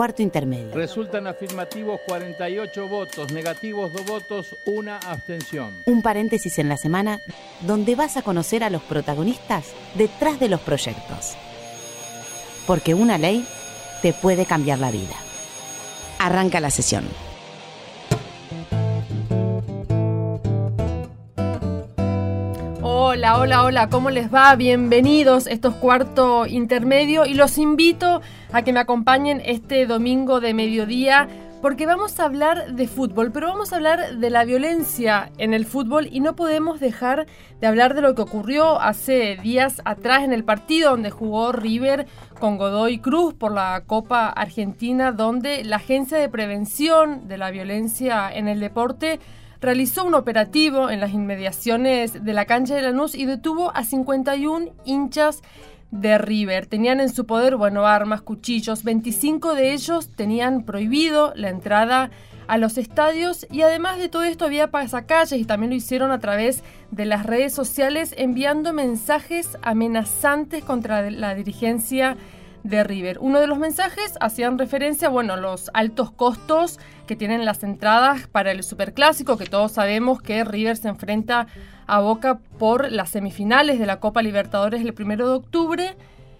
cuarto intermedio. Resultan afirmativos 48 votos, negativos 2 votos, una abstención. Un paréntesis en la semana donde vas a conocer a los protagonistas detrás de los proyectos. Porque una ley te puede cambiar la vida. Arranca la sesión. Hola, hola, hola, ¿cómo les va? Bienvenidos, esto es cuarto intermedio y los invito a que me acompañen este domingo de mediodía porque vamos a hablar de fútbol, pero vamos a hablar de la violencia en el fútbol y no podemos dejar de hablar de lo que ocurrió hace días atrás en el partido donde jugó River con Godoy Cruz por la Copa Argentina, donde la Agencia de Prevención de la Violencia en el Deporte realizó un operativo en las inmediaciones de la cancha de Lanús y detuvo a 51 hinchas de River. Tenían en su poder, bueno, armas, cuchillos. 25 de ellos tenían prohibido la entrada a los estadios y además de todo esto había pasacalles y también lo hicieron a través de las redes sociales enviando mensajes amenazantes contra la dirigencia de River. Uno de los mensajes hacían referencia, bueno, los altos costos que tienen las entradas para el Superclásico, que todos sabemos que River se enfrenta a Boca por las semifinales de la Copa Libertadores el primero de octubre.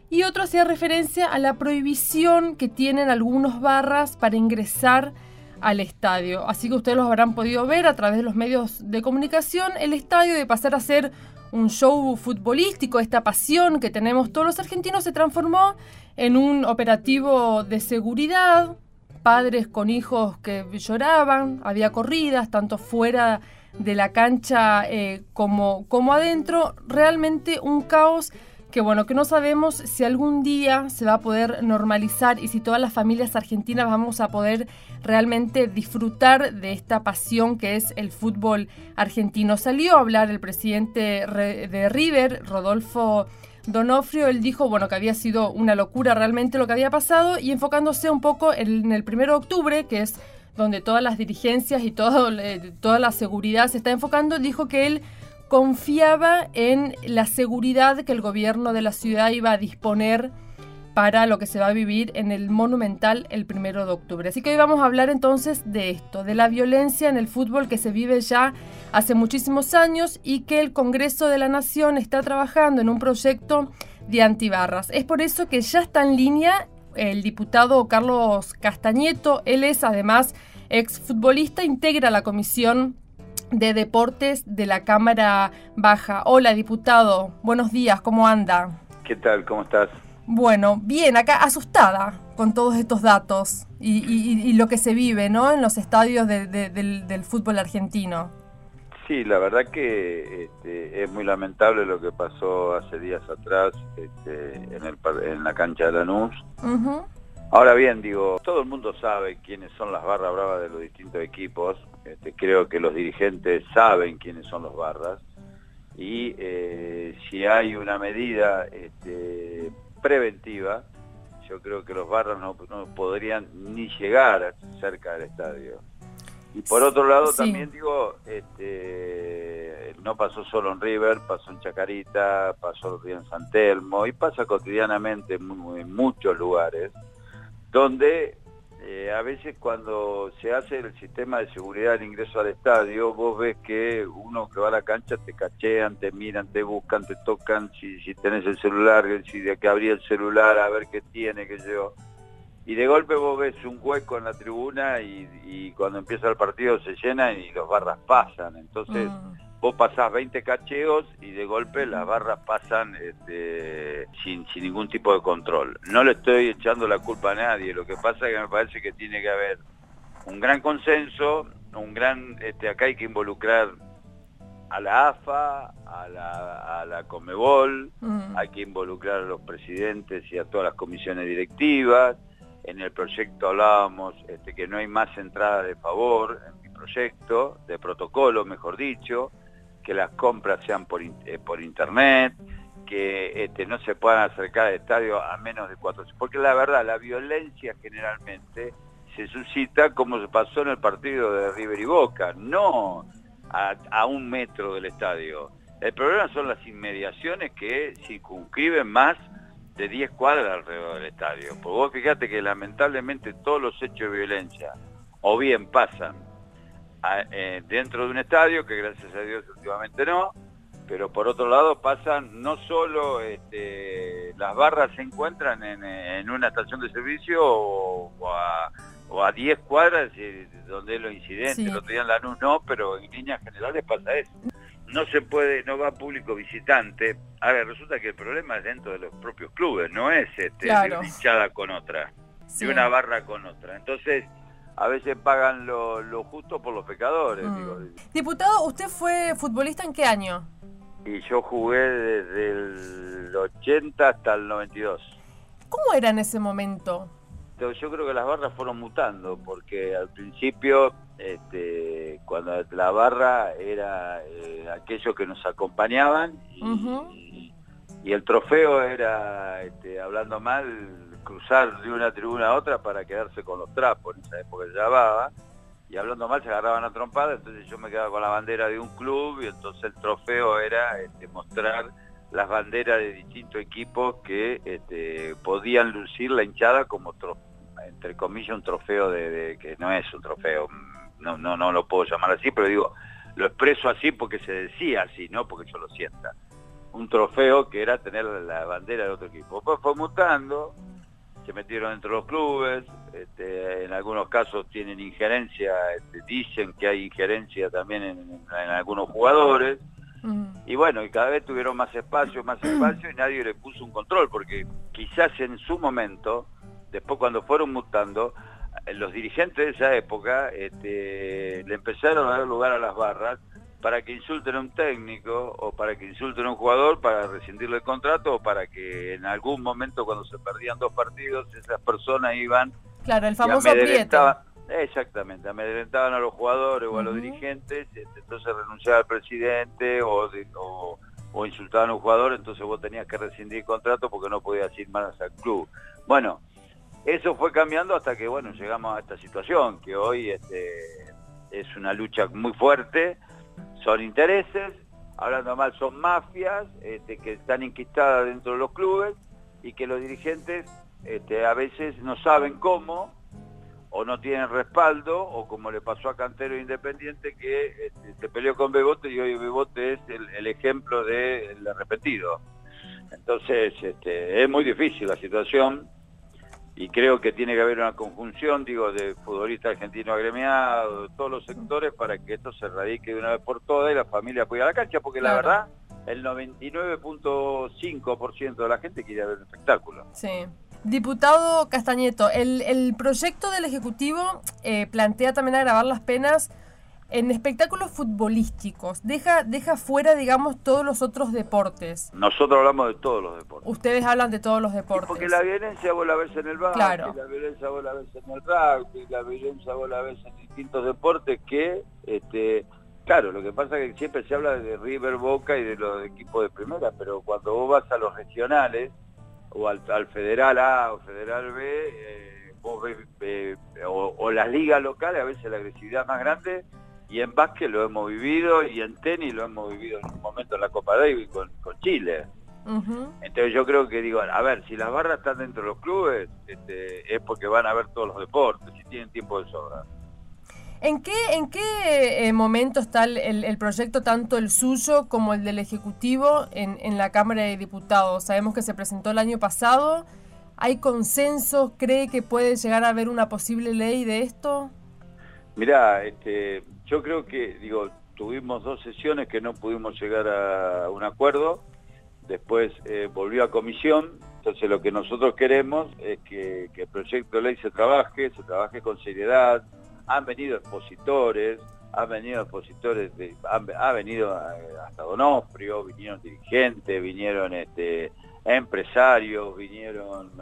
Y otro hacía referencia a la prohibición que tienen algunos barras para ingresar al estadio. Así que ustedes los habrán podido ver a través de los medios de comunicación. El estadio de pasar a ser un show futbolístico, esta pasión que tenemos todos los argentinos se transformó en un operativo de seguridad, padres con hijos que lloraban, había corridas, tanto fuera de la cancha eh, como, como adentro, realmente un caos que bueno, que no sabemos si algún día se va a poder normalizar y si todas las familias argentinas vamos a poder realmente disfrutar de esta pasión que es el fútbol argentino. Salió a hablar el presidente de River, Rodolfo Donofrio, él dijo, bueno, que había sido una locura realmente lo que había pasado y enfocándose un poco en el primero de octubre, que es donde todas las dirigencias y todo, toda la seguridad se está enfocando, dijo que él confiaba en la seguridad que el gobierno de la ciudad iba a disponer para lo que se va a vivir en el Monumental el primero de octubre. Así que hoy vamos a hablar entonces de esto, de la violencia en el fútbol que se vive ya hace muchísimos años y que el Congreso de la Nación está trabajando en un proyecto de antibarras. Es por eso que ya está en línea el diputado Carlos Castañeto. Él es además exfutbolista, integra la Comisión de Deportes de la Cámara Baja. Hola, diputado. Buenos días, ¿cómo anda? ¿Qué tal? ¿Cómo estás? Bueno, bien, acá asustada con todos estos datos y, lo que se vive ¿no? en los estadios del, fútbol argentino. Sí, la verdad que este, es muy lamentable lo que pasó hace días atrás este, en, el, en, la cancha de Lanús. Ahora bien, digo, todo el mundo sabe quiénes son las barras bravas de los distintos equipos. Este, creo que los dirigentes saben quiénes son los barras. Y eh, si hay una medida este, preventiva, yo creo que los barras no, podrían ni llegar cerca del estadio. Y por otro lado también digo, este, no pasó solo en River, pasó en Chacarita, pasó en San Telmo y pasa cotidianamente en, muchos lugares donde eh, a veces cuando se hace el sistema de seguridad del ingreso al estadio, vos ves que uno que va a la cancha te cachean, te miran, te buscan, te tocan, si, si tenés el celular, si de que abrí el celular a ver qué tiene, qué yo. Y de golpe vos ves un hueco en la tribuna y, cuando empieza el partido se llena y los barras pasan. Entonces... Mm vos pasás 20 cacheos y de golpe las barras pasan este, sin, ningún tipo de control. No le estoy echando la culpa a nadie, lo que pasa es que me parece que tiene que haber un gran consenso, un gran, este, acá hay que involucrar a la AFA, a la, a la Comebol, mm. hay que involucrar a los presidentes y a todas las comisiones directivas. En el proyecto hablábamos este, que no hay más entrada de favor en mi proyecto, de protocolo, mejor dicho, que las compras sean por, eh, por internet, que este, no se puedan acercar al estadio a menos de cuatro... Porque la verdad, la violencia generalmente se suscita como se pasó en el partido de River y Boca, no a, un metro del estadio. El problema son las inmediaciones que circunscriben más de 10 cuadras alrededor del estadio. Porque vos fíjate que lamentablemente todos los hechos de violencia o bien pasan eh, dentro de un estadio, que gracias a Dios últimamente no, pero por otro lado pasan no solo este, las barras se encuentran en, una estación de servicio o, a, 10 cuadras donde los incidentes, sí. otro día en Lanús no, pero en líneas generales pasa eso. No se puede, no va público visitante. A ver, resulta que el problema es dentro de los propios clubes, no es este, de una hinchada con otra, de una barra con otra. Entonces, a veces pagan lo, justo por los pecadores. Mm. Diputado, ¿usted fue futbolista en qué año? Y yo jugué desde el 80 hasta el 92. ¿Cómo era en ese momento? Yo creo que las barras fueron mutando, porque al principio, este, cuando la barra era eh, aquellos que nos acompañaban y, el trofeo era, este, hablando mal, cruzar de una tribuna a otra para quedarse con los trapos, en esa época llamaba, y hablando mal se agarraban a trompada, entonces yo me quedaba con la bandera de un club y entonces el trofeo era este, mostrar las banderas de distintos equipos que este, podían lucir la hinchada como, entre comillas, un trofeo de, que no es un trofeo, no, no, no lo puedo llamar así, pero digo, lo expreso así porque se decía así, no porque yo lo sienta. Un trofeo que era tener la bandera de otro equipo. Después fue mutando, se metieron dentro de los clubes, este, en algunos casos tienen injerencia, este, dicen que hay injerencia también en, algunos jugadores, mm. y bueno, y cada vez tuvieron más espacio, más espacio, y nadie le puso un control, porque quizás en su momento, después cuando fueron mutando, los dirigentes de esa época este, le empezaron a dar lugar a las barras para que insulten a un técnico o para que insulten a un jugador para rescindirle el contrato o para que en algún momento cuando se perdían dos partidos esas personas iban claro el famoso exactamente amedrentaban a los jugadores o a los dirigentes este, entonces renunciaba al presidente o, o, insultaban a un jugador entonces vos tenías que rescindir el contrato porque no podías ir más al club. Bueno eso fue cambiando hasta que bueno llegamos a esta situación que hoy este, es una lucha muy fuerte son intereses, hablando mal son mafias este, que están inquistadas dentro de los clubes y que los dirigentes este, a veces no saben cómo o no tienen respaldo o como le pasó a Cantero Independiente que este, se peleó con Bebote y hoy Bebote es el, ejemplo del de arrepentido. Entonces es muy difícil la situación y creo que tiene que haber una conjunción, digo, de futbolistas argentinos agremiados, de todos los sectores, para que esto se radique de una vez por todas y la familia pueda a la cancha, porque la verdad, el 99.5% de la gente quiere ver un espectáculo. Sí. Diputado Castañeto, el, el proyecto del Ejecutivo eh, plantea también agravar las penas en espectáculos futbolísticos, deja, deja fuera, digamos, todos los otros deportes. Nosotros hablamos de todos los deportes. Ustedes hablan de todos los deportes. porque la violencia vos la ves en el básquet, la violencia vos la ves en el rugby, la violencia vos la ves en distintos deportes que, este, claro, lo que pasa es que siempre se habla de River, Boca y de los equipos de primera, pero cuando vos vas a los regionales, o al, Federal A o Federal B, eh, vos ves, eh, o, o las ligas locales, a veces la agresividad más grande y en básquet lo hemos vivido y en tenis lo hemos vivido en un momento en la Copa Davis con, con Chile. Entonces yo creo que digo, a ver, si las barras están dentro de los clubes, este, es porque van a ver todos los deportes, si tienen tiempo de sobra. ¿En qué, en qué eh, momento está el, proyecto, tanto el suyo como el del Ejecutivo, en, en la Cámara de Diputados? Sabemos que se presentó el año pasado. ¿Hay consenso? ¿Cree que puede llegar a haber una posible ley de esto? Mira, este, yo creo que, digo, tuvimos dos sesiones que no pudimos llegar a un acuerdo, después eh, volvió a comisión, entonces lo que nosotros queremos es que, el proyecto de ley se trabaje, se trabaje con seriedad, han venido expositores, han venido expositores, ha venido eh, hasta Donofrio, vinieron dirigentes, vinieron este, empresarios, vinieron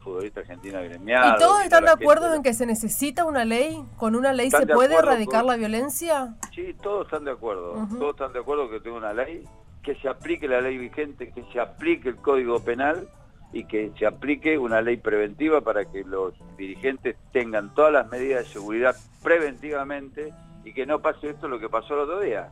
futbolista argentino agremiado. ¿Y todos están de acuerdo en que se necesita una ley? ¿Con una ley se puede erradicar la violencia? Sí, todos están de acuerdo. Todos están de acuerdo que tenga una ley, que se aplique la ley vigente, que se aplique el Código Penal y que se aplique una ley preventiva para que los dirigentes tengan todas las medidas de seguridad preventivamente y que no pase esto lo que pasó el otro día.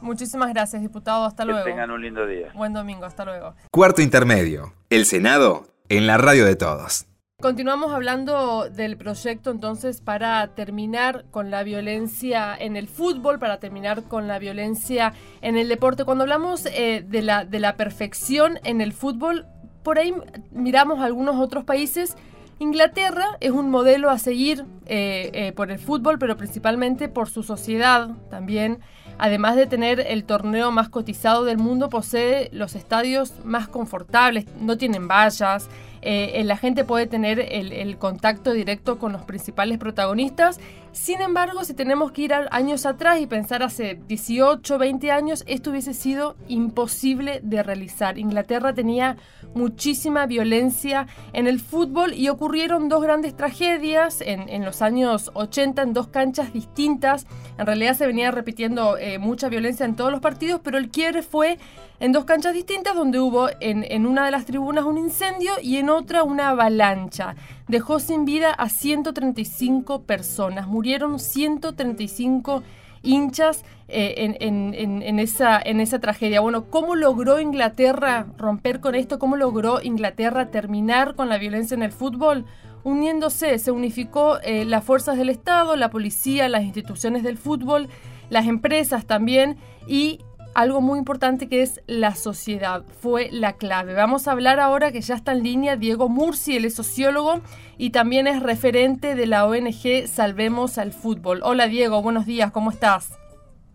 Muchísimas gracias, diputado. Hasta luego. Que tengan un lindo día. Buen domingo. Hasta luego. Cuarto intermedio. El Senado en la radio de todos. Continuamos hablando del proyecto entonces para terminar con la violencia en el fútbol, para terminar con la violencia en el deporte. Cuando hablamos eh, de, la, de la perfección en el fútbol, por ahí miramos algunos otros países. Inglaterra es un modelo a seguir eh, eh, por el fútbol, pero principalmente por su sociedad también. Además de tener el torneo más cotizado del mundo, posee los estadios más confortables, no tienen vallas, eh, la gente puede tener el, contacto directo con los principales protagonistas. Sin embargo, si tenemos que ir años atrás y pensar hace 18, 20 años, esto hubiese sido imposible de realizar. Inglaterra tenía muchísima violencia en el fútbol y ocurrieron dos grandes tragedias en, los años 80 en dos canchas distintas. En realidad se venía repitiendo eh, mucha violencia en todos los partidos, pero el quiebre fue en dos canchas distintas donde hubo en, en, una de las tribunas un incendio y en otra una avalancha. Dejó sin vida a 135 personas, murieron 135 hinchas eh, en, en, esa, en esa tragedia. Bueno, ¿cómo logró Inglaterra romper con esto? ¿Cómo logró Inglaterra terminar con la violencia en el fútbol? Uniéndose, se unificó eh, las fuerzas del Estado, la policía, las instituciones del fútbol, las empresas también y algo muy importante que es la sociedad. Fue la clave. Vamos a hablar ahora que ya está en línea Diego Murci, él es sociólogo y también es referente de la ONG Salvemos al Fútbol. Hola Diego, buenos días, ¿cómo estás?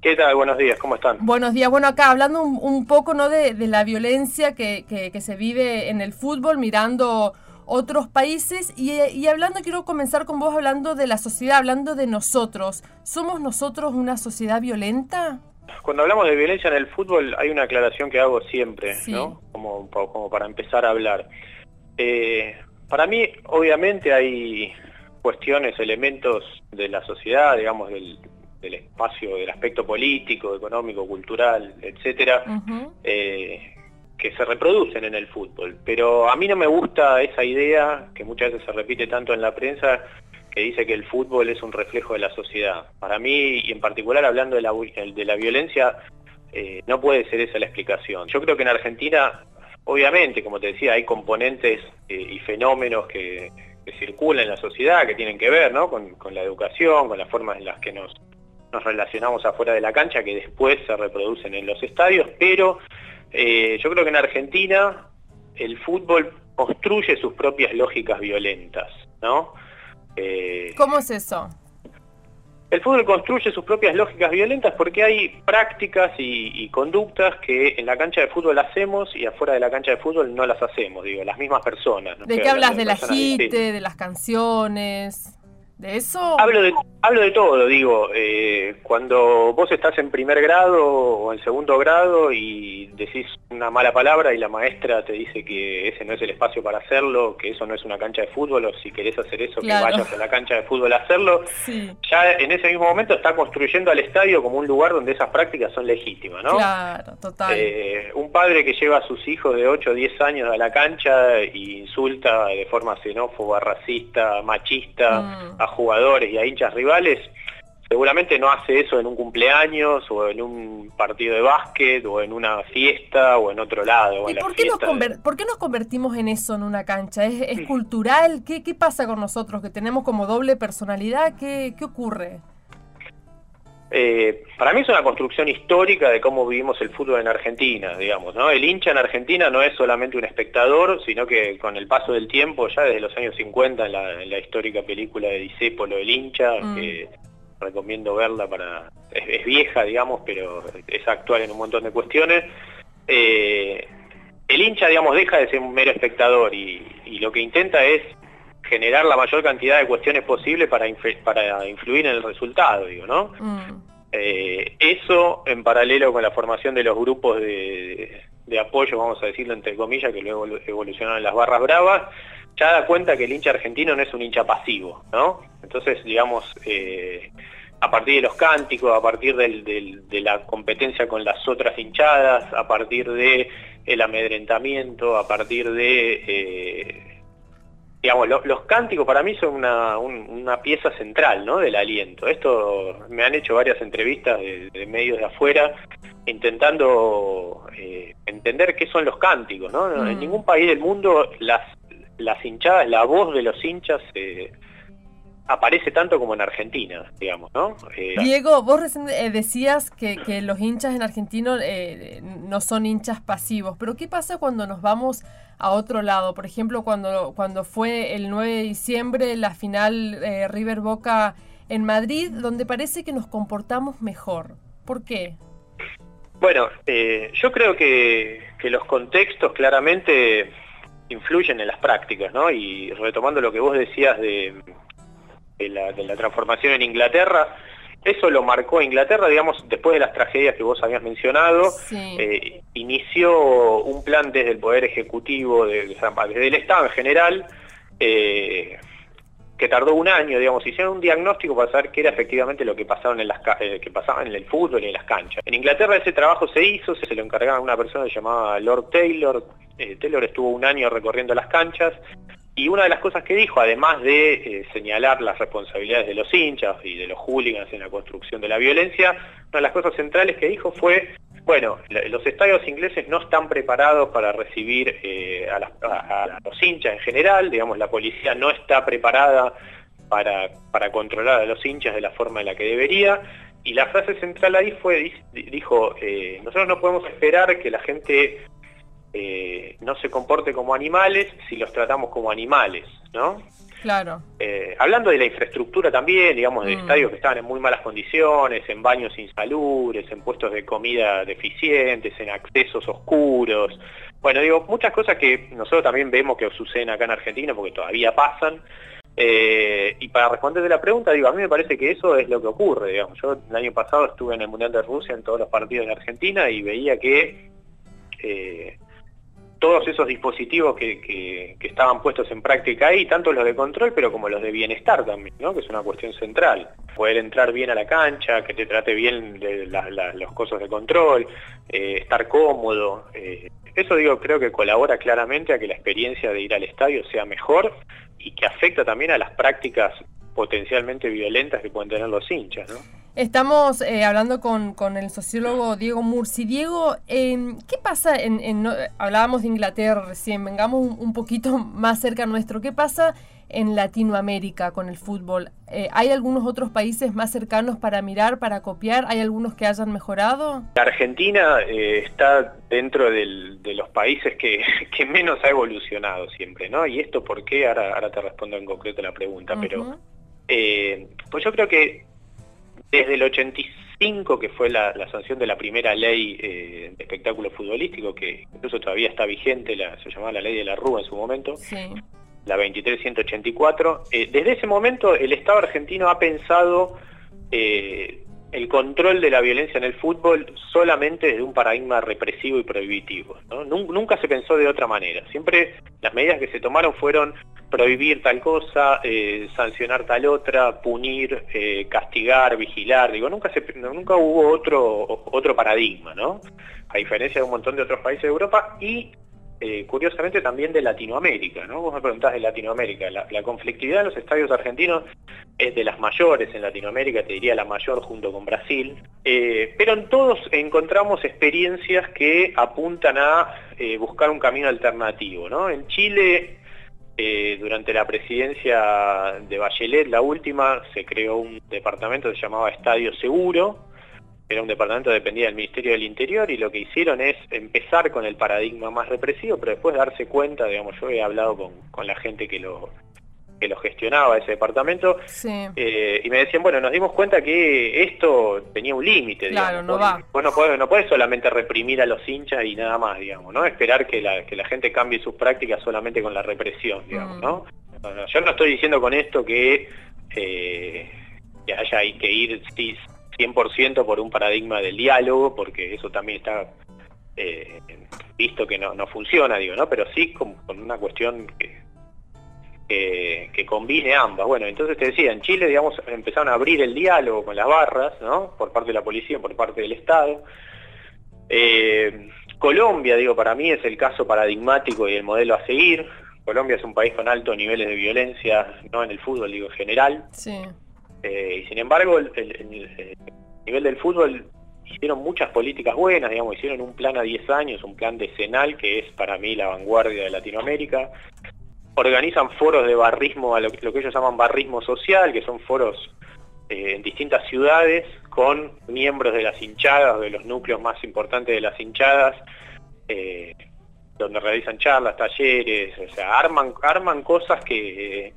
¿Qué tal? Buenos días, ¿cómo están? Buenos días. Bueno, acá hablando un, poco ¿no? de, la violencia que, que, se vive en el fútbol, mirando otros países y, y, hablando, quiero comenzar con vos hablando de la sociedad, hablando de nosotros. ¿Somos nosotros una sociedad violenta? Cuando hablamos de violencia en el fútbol hay una aclaración que hago siempre, ¿no? Como, como, para empezar a hablar. Eh, para mí, obviamente, hay cuestiones, elementos de la sociedad, digamos, del, espacio, del aspecto político, económico, cultural, etcétera, eh, que se reproducen en el fútbol. Pero a mí no me gusta esa idea, que muchas veces se repite tanto en la prensa, que dice que el fútbol es un reflejo de la sociedad. Para mí, y en particular hablando de la, de la violencia, eh, no puede ser esa la explicación. Yo creo que en Argentina, obviamente, como te decía, hay componentes eh, y fenómenos que, circulan en la sociedad, que tienen que ver ¿no? con, la educación, con las formas en las que nos, nos relacionamos afuera de la cancha, que después se reproducen en los estadios, pero eh, yo creo que en Argentina el fútbol construye sus propias lógicas violentas, ¿no? Eh, ¿Cómo es eso? El fútbol construye sus propias lógicas violentas porque hay prácticas y, conductas que en la cancha de fútbol hacemos y afuera de la cancha de fútbol no las hacemos, digo, las mismas personas. ¿De qué hablas? ¿De, la gente, de las canciones? ¿De eso? Hablo de, hablo de todo, digo, eh, cuando vos estás en primer grado o en segundo grado y decís una mala palabra y la maestra te dice que ese no es el espacio para hacerlo, que eso no es una cancha de fútbol o si querés hacer eso que vayas a la cancha de fútbol a hacerlo, ya en ese mismo momento está construyendo al estadio como un lugar donde esas prácticas son legítimas, ¿no? Claro, total. Eh, un padre que lleva a sus hijos de 8 o 10 años a la cancha e insulta de forma xenófoba, racista, machista, mm a jugadores y a hinchas rivales, seguramente no hace eso en un cumpleaños o en un partido de básquet o en una fiesta o en otro lado. ¿Y por, qué nos por, qué nos convertimos en eso en una cancha? ¿Es, cultural? ¿Qué, ¿Qué, pasa con nosotros que tenemos como doble personalidad? ¿Qué, qué ocurre? Eh, para mí es una construcción histórica de cómo vivimos el fútbol en Argentina, digamos, ¿no? El hincha en Argentina no es solamente un espectador, sino que con el paso del tiempo, ya desde los años 50, en la, histórica película de Disépolo, El hincha, mm. que recomiendo verla para... Es, vieja, digamos, pero es actual en un montón de cuestiones. Eh, el hincha, digamos, deja de ser un mero espectador y, lo que intenta es generar la mayor cantidad de cuestiones posibles para, para influir en el resultado, digo, ¿no? Mm. Eh, eso en paralelo con la formación de los grupos de, apoyo, vamos a decirlo entre comillas, que luego evolucionaron las barras bravas, ya da cuenta que el hincha argentino no es un hincha pasivo, ¿no? Entonces, digamos, eh, a partir de los cánticos, a partir de la competencia con las otras hinchadas, a partir de el amedrentamiento, a partir de eh, digamos, los cánticos para mí son una, pieza central ¿no? del aliento. Esto me han hecho varias entrevistas de, medios de afuera intentando eh, entender qué son los cánticos. ¿no? En mm. ningún país del mundo las, las hinchadas, la voz de los hinchas eh, aparece tanto como en Argentina, digamos, ¿no? Eh, Diego, vos recién eh, decías que, los hinchas en Argentina no son hinchas pasivos, pero ¿qué pasa cuando nos vamos a otro lado? Por ejemplo, cuando, cuando fue el 9 de diciembre la final River Boca en Madrid, donde parece que nos comportamos mejor. ¿Por qué? Bueno, yo creo que, que los contextos claramente influyen en las prácticas, ¿no? Y retomando lo que vos decías de, la, transformación en Inglaterra, eso lo marcó Inglaterra, digamos, después de las tragedias que vos habías mencionado, eh, inició un plan desde el Poder Ejecutivo, de, desde el Estado en general, eh, que tardó un año, digamos, hicieron un diagnóstico para saber qué era efectivamente lo que pasaba en las eh, que pasaba en el fútbol y en las canchas. En Inglaterra ese trabajo se hizo, se lo encargaba una persona llamada Lord Taylor. Taylor estuvo un año recorriendo las canchas y una de las cosas que dijo, además de eh, señalar las responsabilidades de los hinchas y de los hooligans en la construcción de la violencia, una de las cosas centrales que dijo fue bueno, los estadios ingleses no están preparados para recibir eh, a, los hinchas en general, digamos, la policía no está preparada para, controlar a los hinchas de la forma en la que debería, y la frase central ahí fue, dijo, eh, nosotros no podemos esperar que la gente eh, no se comporte como animales si los tratamos como animales, ¿no? Claro. Eh, hablando de la infraestructura también, digamos, de mm. estadios que estaban en muy malas condiciones, en baños insalubres, en puestos de comida deficientes, en accesos oscuros. Bueno, digo, muchas cosas que nosotros también vemos que suceden acá en Argentina porque todavía pasan. Eh, y para responder de la pregunta, digo, a mí me parece que eso es lo que ocurre, digamos. Yo el año pasado estuve en el Mundial de Rusia en todos los partidos de Argentina y veía que eh, todos esos dispositivos que, estaban puestos en práctica ahí, tanto los de control, pero como los de bienestar también, ¿no? que es una cuestión central. Poder entrar bien a la cancha, que te trate bien los cosas de control, eh, estar cómodo. Eh, eso digo, creo que colabora claramente a que la experiencia de ir al estadio sea mejor y que afecta también a las prácticas potencialmente violentas que pueden tener los hinchas. ¿no? Estamos eh, hablando con, el sociólogo Diego Murci. Diego, em, ¿qué pasa en, hablábamos de Inglaterra recién, vengamos un, poquito más cerca nuestro, ¿qué pasa en Latinoamérica con el fútbol? Eh, ¿Hay algunos otros países más cercanos para mirar, para copiar? ¿Hay algunos que hayan mejorado? La Argentina eh, está dentro de los países que, menos ha evolucionado siempre, ¿no? Y esto por qué, ahora, ahora te respondo en concreto la pregunta, pero pues yo creo que desde el 85, que fue la, sanción de la primera ley eh, de espectáculo futbolístico, que incluso todavía está vigente, la, se llamaba la ley de la Rúa en su momento, la 23184, eh, desde ese momento el Estado argentino ha pensado eh, el control de la violencia en el fútbol solamente desde un paradigma represivo y prohibitivo. Nunca se pensó de otra manera. Siempre las medidas que se tomaron fueron prohibir tal cosa, eh, sancionar tal otra, punir, eh, castigar, vigilar. Digo, nunca, se, nunca hubo otro, otro paradigma, ¿no? A diferencia de un montón de otros países de Europa y eh, curiosamente también de Latinoamérica, ¿no? Vos me preguntás de Latinoamérica, la, conflictividad en los estadios argentinos es de las mayores en Latinoamérica, te diría la mayor junto con Brasil, eh, pero en todos encontramos experiencias que apuntan a eh, buscar un camino alternativo, ¿no? En Chile, durante la presidencia de Bachelet, la última, se creó un departamento que se llamaba Estadio Seguro, era un departamento que dependía del Ministerio del Interior y lo que hicieron es empezar con el paradigma más represivo, pero después darse cuenta, digamos, yo he hablado con, la gente que lo, que lo gestionaba ese departamento eh, y me decían, bueno, nos dimos cuenta que esto tenía un límite, claro, no va. Vos no podés, no solamente reprimir a los hinchas y nada más, digamos, ¿no? Esperar que la, que la gente cambie sus prácticas solamente con la represión, digamos, mm. ¿no? Yo no estoy diciendo con esto que, eh, que haya que ir 100% por un paradigma del diálogo, porque eso también está eh, visto que no, no, funciona, digo, ¿no? Pero sí con, una cuestión que, que, combine ambas. Bueno, entonces te decía, en Chile, digamos, empezaron a abrir el diálogo con las barras, ¿no? Por parte de la policía, por parte del Estado. Eh, Colombia, digo, para mí es el caso paradigmático y el modelo a seguir. Colombia es un país con altos niveles de violencia, no en el fútbol, digo, general. Sí. Eh, y sin embargo, el, nivel del fútbol hicieron muchas políticas buenas, digamos, hicieron un plan a 10 años, un plan decenal que es para mí la vanguardia de Latinoamérica. organizan foros de barrismo, a lo, que ellos llaman barrismo social, que son foros eh, en distintas ciudades con miembros de las hinchadas, de los núcleos más importantes de las hinchadas, eh, donde realizan charlas, talleres, o sea, arman, arman cosas que,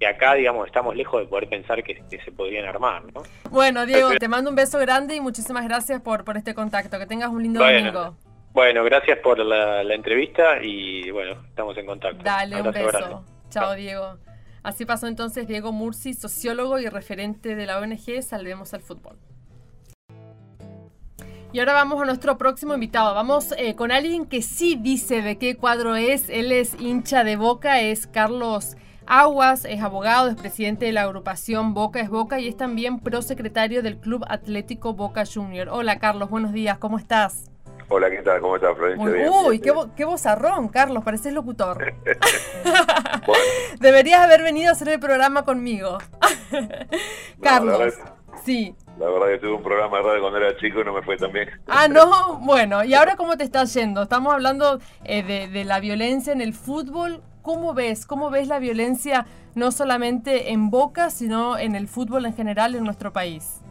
que acá, digamos, estamos lejos de poder pensar que, se podrían armar, ¿no? Bueno, Diego, te mando un beso grande y muchísimas gracias por, por este contacto. Que tengas un lindo domingo. Bueno, gracias por la, entrevista y bueno, estamos en contacto. Dale, un beso. Chao, Diego. Así pasó entonces Diego Murci, sociólogo y referente de la ONG Salvemos al Fútbol. Y ahora vamos a nuestro próximo invitado. Vamos eh, con alguien que sí dice de qué cuadro es. Él es hincha de Boca, es Carlos Aguas, es abogado, es presidente de la agrupación Boca es Boca y es también prosecretario del Club Atlético Boca Junior. Hola Carlos, buenos días, ¿cómo estás? Hola, ¿qué tal? ¿Cómo estás, Florencia? Uy, qué, qué, vozarrón, Carlos, pareces locutor. Deberías haber venido a hacer el programa conmigo. Carlos, sí. La verdad que tuve un programa de radio cuando era chico y no me fue tan bien. Ah, no, bueno, ¿y ahora cómo te estás yendo? Estamos hablando eh, de, de la violencia en el fútbol. ¿Cómo ves? ¿Cómo ves la violencia no solamente en Boca, sino en el fútbol en general en nuestro país?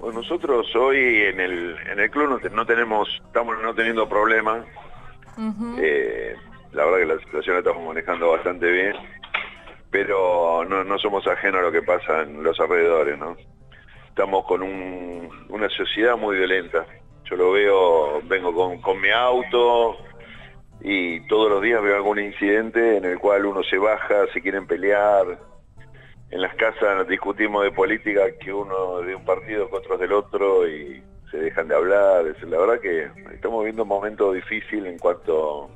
Pues nosotros hoy en el, en el club no, tenemos, estamos no teniendo problemas. Eh, la verdad que la situación la estamos manejando bastante bien, pero no, somos ajenos a lo que pasa en los alrededores, ¿no? Estamos con una sociedad muy violenta. Yo lo veo, vengo con, con mi auto y todos los días veo algún incidente en el cual uno se baja, se quieren pelear, en las casas discutimos de política que uno de un partido que otros del otro y se dejan de hablar. La verdad que estamos viviendo un momento difícil en cuanto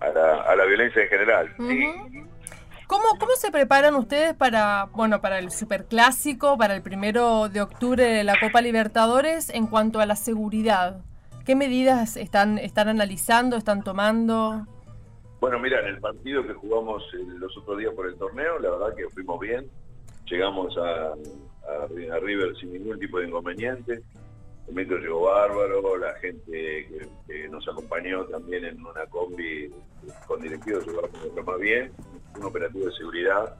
a la, violencia en general. ¿Cómo, ¿Cómo se preparan ustedes para, bueno, para el superclásico, para el primero de octubre de la Copa Libertadores en cuanto a la seguridad? ¿Qué medidas están, están analizando, están tomando? Bueno, mira, en el partido que jugamos los otros días por el torneo, la verdad que fuimos bien llegamos a, River sin ningún tipo de inconveniente. El metro llegó bárbaro, la gente que, nos acompañó también en una combi con directivos llegó más bien, un operativo de seguridad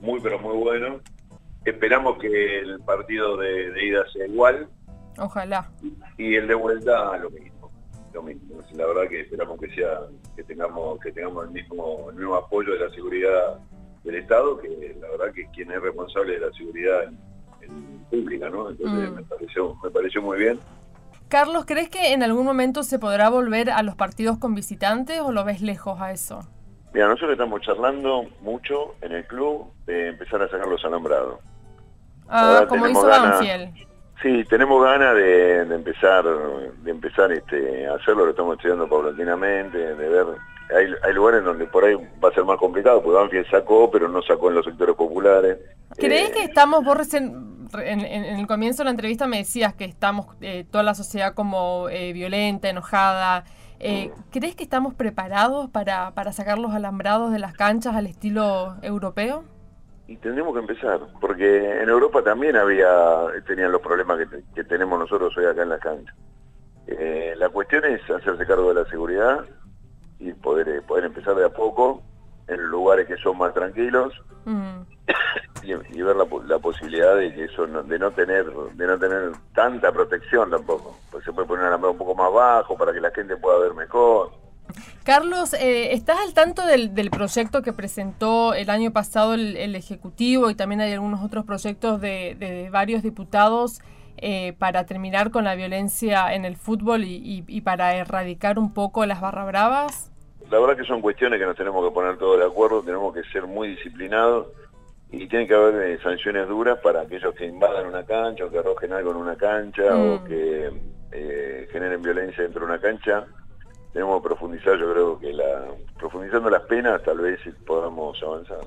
muy pero muy bueno. Esperamos que el partido de, ida sea igual. Ojalá. Y el de vuelta lo mismo. Lo mismo. La verdad que esperamos que sea, que tengamos, que tengamos el mismo, el mismo apoyo de la seguridad del Estado, que la verdad que quien es responsable de la seguridad en, pública, ¿no? Entonces mm. me, pareció, me pareció muy bien. Carlos, ¿crees que en algún momento se podrá volver a los partidos con visitantes o lo ves lejos a eso? Mira, nosotros estamos charlando mucho en el club de empezar a sacar los alambrados. Ah, como hizo Banfield. Sí, tenemos ganas de, empezar de empezar este, a hacerlo, lo estamos estudiando paulatinamente, de ver hay, hay, lugares donde por ahí va a ser más complicado, porque Banfield sacó, pero no sacó en los sectores populares. ¿Crees eh, que estamos, vos en, el comienzo de la entrevista me decías que estamos eh, toda la sociedad como eh, violenta, enojada? ¿Crees que estamos preparados para, para sacar los alambrados de las canchas al estilo europeo? Y tendremos que empezar, porque en Europa también había tenían los problemas que, que tenemos nosotros hoy acá en la cancha. la cuestión es hacerse cargo de la seguridad, y poder, eh, poder empezar de a poco en lugares que son más tranquilos mm. y, ver la, posibilidad de que eso no, de no tener de no tener tanta protección tampoco pues se puede poner el un poco más bajo para que la gente pueda ver mejor Carlos, eh, ¿estás al tanto del, del, proyecto que presentó el año pasado el, Ejecutivo y también hay algunos otros proyectos de, de varios diputados eh, para terminar con la violencia en el fútbol y, y, para erradicar un poco las barra bravas? la verdad que son cuestiones que nos tenemos que poner todos de acuerdo, tenemos que ser muy disciplinados y tiene que haber eh, sanciones duras para aquellos que invadan una cancha o que arrojen algo en una cancha o mm. que eh, generen violencia dentro de una cancha. Tenemos que profundizar, yo creo que la, profundizando las penas tal vez podamos avanzar.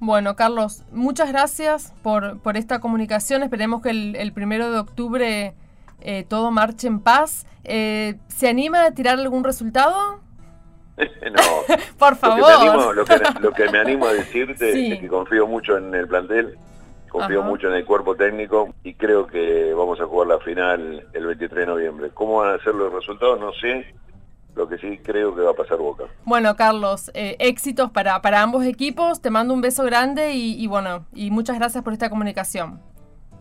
Bueno, Carlos, muchas gracias por, por esta comunicación. Esperemos que el, primero de octubre eh, todo marche en paz. ¿Se anima a tirar algún resultado? no. Por favor. Lo que, me animo, a decirte es que confío mucho en el plantel, confío mucho en el cuerpo técnico y creo que vamos a jugar la final el 23 de noviembre. ¿Cómo van a ser los resultados? No sé. Lo que sí creo que va a pasar Boca. Bueno, Carlos, eh, éxitos para, para ambos equipos. Te mando un beso grande y, bueno, y muchas gracias por esta comunicación.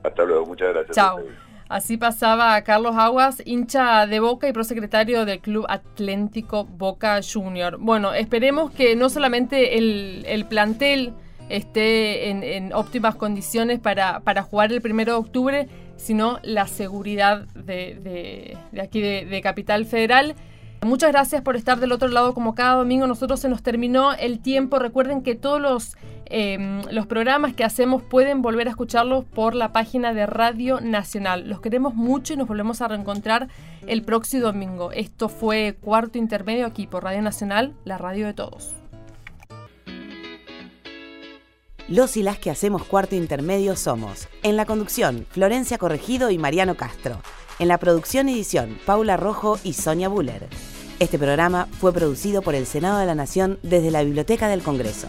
Hasta luego, muchas gracias. Chao. Así pasaba Carlos Aguas, hincha de Boca y prosecretario del Club Atlético Boca Junior. Bueno, esperemos que no solamente el, plantel esté en, óptimas condiciones para, para, jugar el primero de octubre, sino la seguridad de, aquí de Capital Federal. Muchas gracias por estar del otro lado como cada domingo. Nosotros se nos terminó el tiempo. Recuerden que todos los, em, los programas que hacemos pueden volver a escucharlos por la página de Radio Nacional. Los queremos mucho y nos volvemos a reencontrar el próximo domingo. Esto fue Cuarto Intermedio aquí por Radio Nacional, la radio de todos. Los y las que hacemos Cuarto Intermedio somos, en la conducción, Florencia Corregido y Mariano Castro. En la producción edición, Paula Rojo y Sonia Buller. Este programa fue producido por el Senado de la Nación desde la Biblioteca del Congreso.